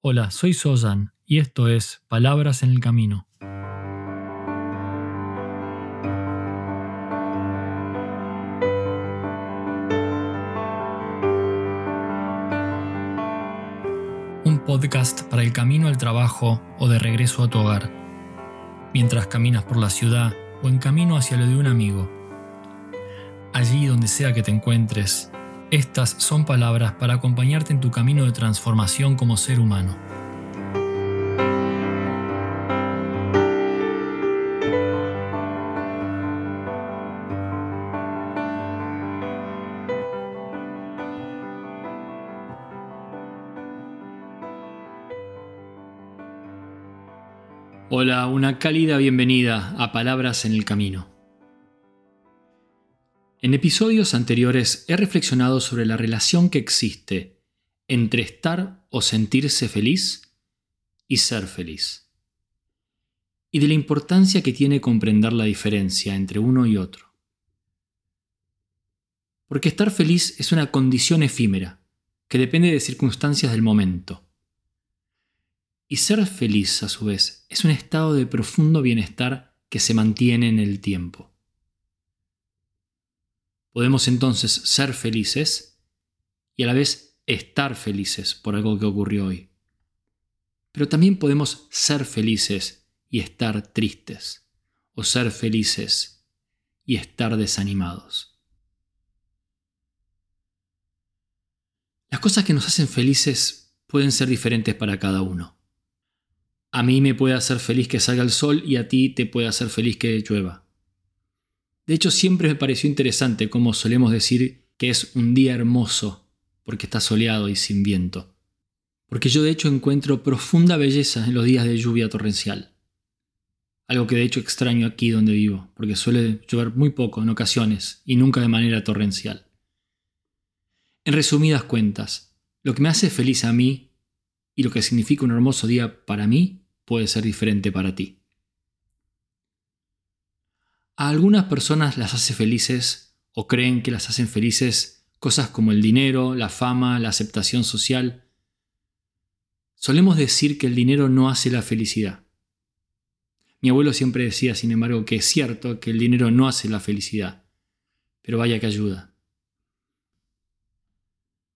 Hola, soy Soyan y esto es Palabras en el Camino. Un podcast para el camino al trabajo o de regreso a tu hogar, mientras caminas por la ciudad o en camino hacia lo de un amigo. Allí donde sea que te encuentres, estas son palabras para acompañarte en tu camino de transformación como ser humano. Hola, una cálida bienvenida a Palabras en el Camino. En episodios anteriores he reflexionado sobre la relación que existe entre estar o sentirse feliz y ser feliz, y de la importancia que tiene comprender la diferencia entre uno y otro. Porque estar feliz es una condición efímera, que depende de circunstancias del momento. Y ser feliz, a su vez, es un estado de profundo bienestar que se mantiene en el tiempo. Podemos entonces ser felices y a la vez estar felices por algo que ocurrió hoy. Pero también podemos ser felices y estar tristes, o ser felices y estar desanimados. Las cosas que nos hacen felices pueden ser diferentes para cada uno. A mí me puede hacer feliz que salga el sol y a ti te puede hacer feliz que llueva. De hecho, siempre me pareció interesante cómo solemos decir que es un día hermoso porque está soleado y sin viento. Porque yo de hecho encuentro profunda belleza en los días de lluvia torrencial. Algo que de hecho extraño aquí donde vivo, porque suele llover muy poco en ocasiones y nunca de manera torrencial. En resumidas cuentas, lo que me hace feliz a mí y lo que significa un hermoso día para mí puede ser diferente para ti. A algunas personas las hace felices o creen que las hacen felices cosas como el dinero, la fama, la aceptación social. Solemos decir que el dinero no hace la felicidad. Mi abuelo siempre decía, sin embargo, que es cierto que el dinero no hace la felicidad, pero vaya que ayuda.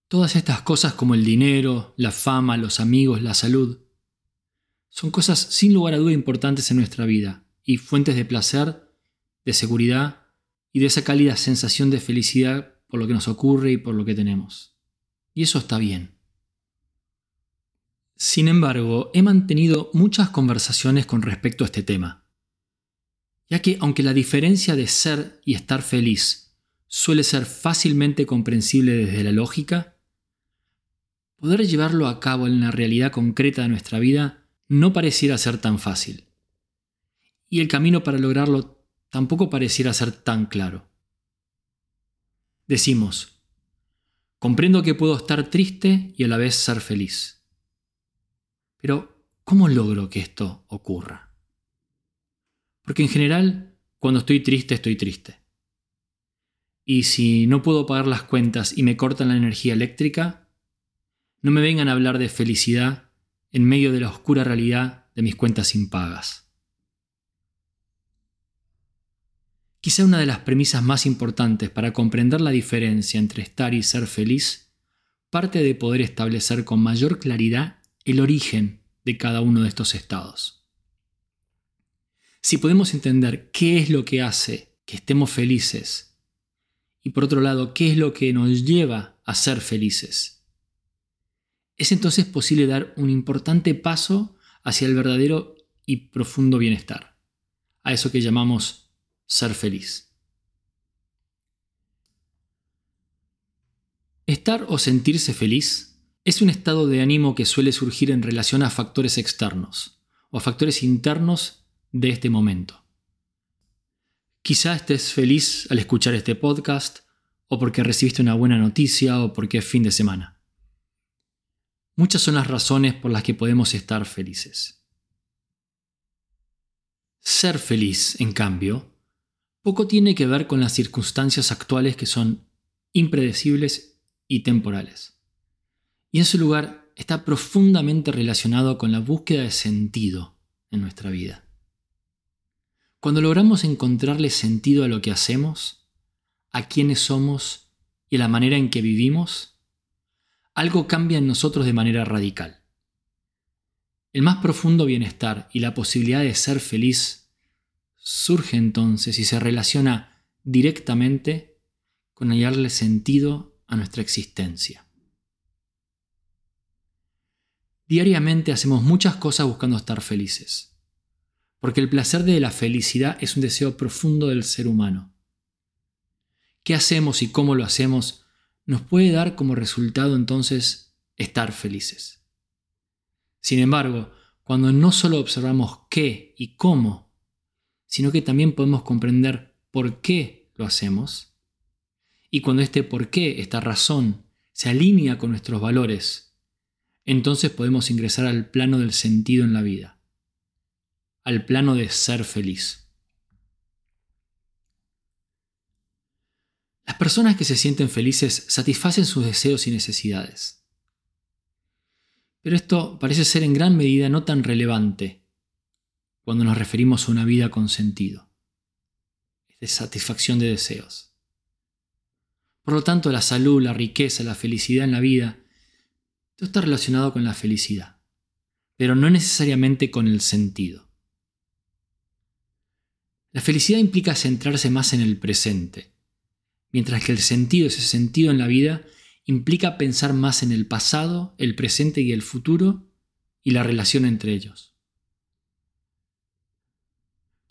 Todas estas cosas como el dinero, la fama, los amigos, la salud, son cosas sin lugar a duda importantes en nuestra vida y fuentes de placer de seguridad y de esa cálida sensación de felicidad por lo que nos ocurre y por lo que tenemos. Y eso está bien. Sin embargo, he mantenido muchas conversaciones con respecto a este tema, ya que aunque la diferencia de ser y estar feliz suele ser fácilmente comprensible desde la lógica, poder llevarlo a cabo en la realidad concreta de nuestra vida no pareciera ser tan fácil. Y el camino para lograrlo tampoco pareciera ser tan claro. Decimos, comprendo que puedo estar triste y a la vez ser feliz. Pero, ¿cómo logro que esto ocurra? Porque en general, cuando estoy triste, estoy triste. Y si no puedo pagar las cuentas y me cortan la energía eléctrica, no me vengan a hablar de felicidad en medio de la oscura realidad de mis cuentas impagas. Quizá una de las premisas más importantes para comprender la diferencia entre estar y ser feliz parte de poder establecer con mayor claridad el origen de cada uno de estos estados. Si podemos entender qué es lo que hace que estemos felices y por otro lado qué es lo que nos lleva a ser felices, es entonces posible dar un importante paso hacia el verdadero y profundo bienestar, a eso que llamamos ser feliz. Estar o sentirse feliz es un estado de ánimo que suele surgir en relación a factores externos o a factores internos de este momento. Quizá estés feliz al escuchar este podcast o porque recibiste una buena noticia o porque es fin de semana. Muchas son las razones por las que podemos estar felices. Ser feliz, en cambio, poco tiene que ver con las circunstancias actuales que son impredecibles y temporales. Y en su lugar está profundamente relacionado con la búsqueda de sentido en nuestra vida. Cuando logramos encontrarle sentido a lo que hacemos, a quiénes somos y a la manera en que vivimos, algo cambia en nosotros de manera radical. El más profundo bienestar y la posibilidad de ser feliz surge entonces y se relaciona directamente con hallarle sentido a nuestra existencia. Diariamente hacemos muchas cosas buscando estar felices, porque el placer de la felicidad es un deseo profundo del ser humano. ¿Qué hacemos y cómo lo hacemos nos puede dar como resultado entonces estar felices? Sin embargo, cuando no solo observamos qué y cómo, sino que también podemos comprender por qué lo hacemos, y cuando este por qué, esta razón, se alinea con nuestros valores, entonces podemos ingresar al plano del sentido en la vida, al plano de ser feliz. Las personas que se sienten felices satisfacen sus deseos y necesidades. Pero esto parece ser en gran medida no tan relevante cuando nos referimos a una vida con sentido, de satisfacción de deseos. Por lo tanto, la salud, la riqueza, la felicidad en la vida, todo está relacionado con la felicidad, pero no necesariamente con el sentido. La felicidad implica centrarse más en el presente, mientras que el sentido, ese sentido en la vida, implica pensar más en el pasado, el presente y el futuro y la relación entre ellos.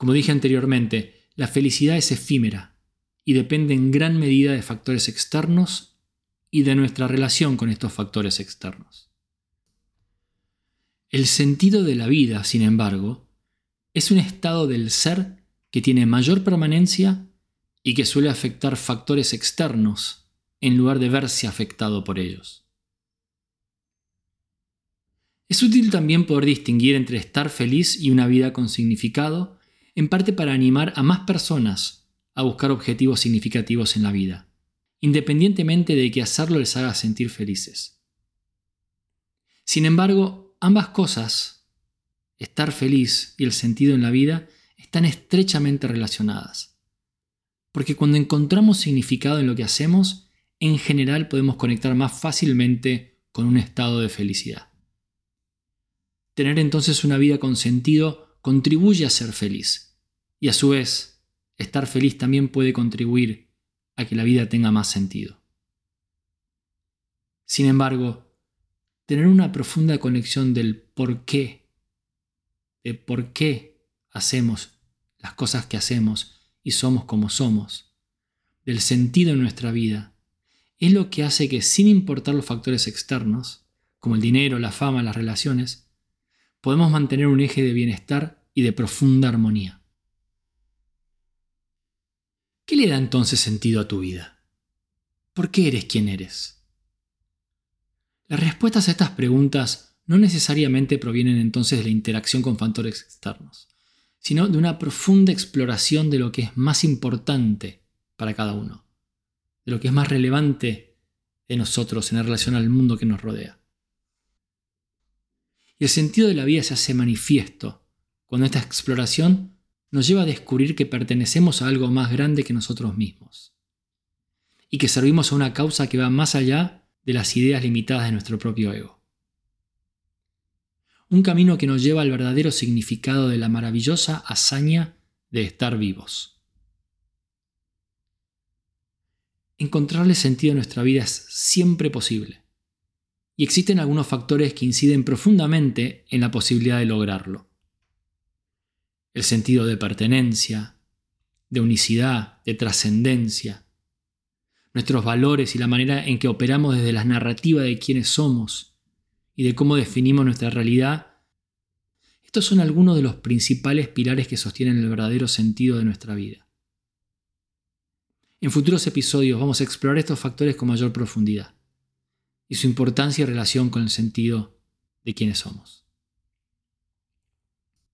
Como dije anteriormente, la felicidad es efímera y depende en gran medida de factores externos y de nuestra relación con estos factores externos. El sentido de la vida, sin embargo, es un estado del ser que tiene mayor permanencia y que suele afectar factores externos en lugar de verse afectado por ellos. Es útil también poder distinguir entre estar feliz y una vida con significado, en parte para animar a más personas a buscar objetivos significativos en la vida, independientemente de que hacerlo les haga sentir felices. Sin embargo, ambas cosas, estar feliz y el sentido en la vida, están estrechamente relacionadas. Porque cuando encontramos significado en lo que hacemos, en general podemos conectar más fácilmente con un estado de felicidad. Tener entonces una vida con sentido contribuye a ser feliz y a su vez estar feliz también puede contribuir a que la vida tenga más sentido. Sin embargo, tener una profunda conexión del por qué, de por qué hacemos las cosas que hacemos y somos como somos, del sentido en nuestra vida, es lo que hace que sin importar los factores externos, como el dinero, la fama, las relaciones, podemos mantener un eje de bienestar y de profunda armonía. ¿Qué le da entonces sentido a tu vida? ¿Por qué eres quien eres? Las respuestas a estas preguntas no necesariamente provienen entonces de la interacción con factores externos, sino de una profunda exploración de lo que es más importante para cada uno de lo que es más relevante de nosotros en relación al mundo que nos rodea. Y el sentido de la vida se hace manifiesto cuando esta exploración nos lleva a descubrir que pertenecemos a algo más grande que nosotros mismos y que servimos a una causa que va más allá de las ideas limitadas de nuestro propio ego. Un camino que nos lleva al verdadero significado de la maravillosa hazaña de estar vivos. encontrarle sentido a nuestra vida es siempre posible. Y existen algunos factores que inciden profundamente en la posibilidad de lograrlo. El sentido de pertenencia, de unicidad, de trascendencia, nuestros valores y la manera en que operamos desde la narrativa de quiénes somos y de cómo definimos nuestra realidad, estos son algunos de los principales pilares que sostienen el verdadero sentido de nuestra vida. En futuros episodios vamos a explorar estos factores con mayor profundidad y su importancia y relación con el sentido de quiénes somos.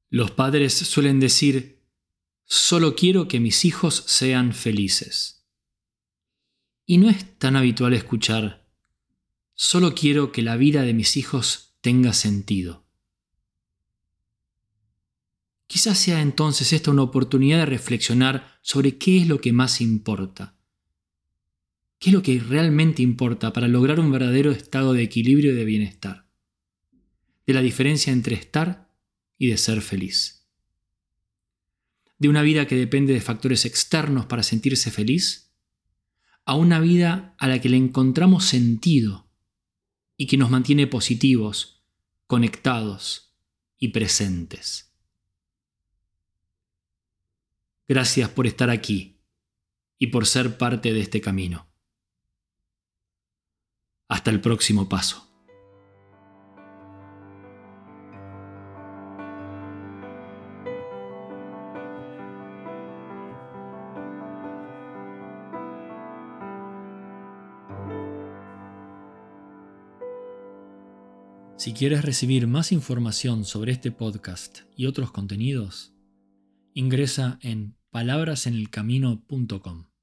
Los padres suelen decir, solo quiero que mis hijos sean felices. Y no es tan habitual escuchar, Solo quiero que la vida de mis hijos tenga sentido. Quizás sea entonces esta una oportunidad de reflexionar sobre qué es lo que más importa. ¿Qué es lo que realmente importa para lograr un verdadero estado de equilibrio y de bienestar? De la diferencia entre estar y de ser feliz. De una vida que depende de factores externos para sentirse feliz, a una vida a la que le encontramos sentido y que nos mantiene positivos, conectados y presentes. Gracias por estar aquí y por ser parte de este camino. Hasta el próximo paso. Si quieres recibir más información sobre este podcast y otros contenidos, ingresa en palabrasenelcamino.com.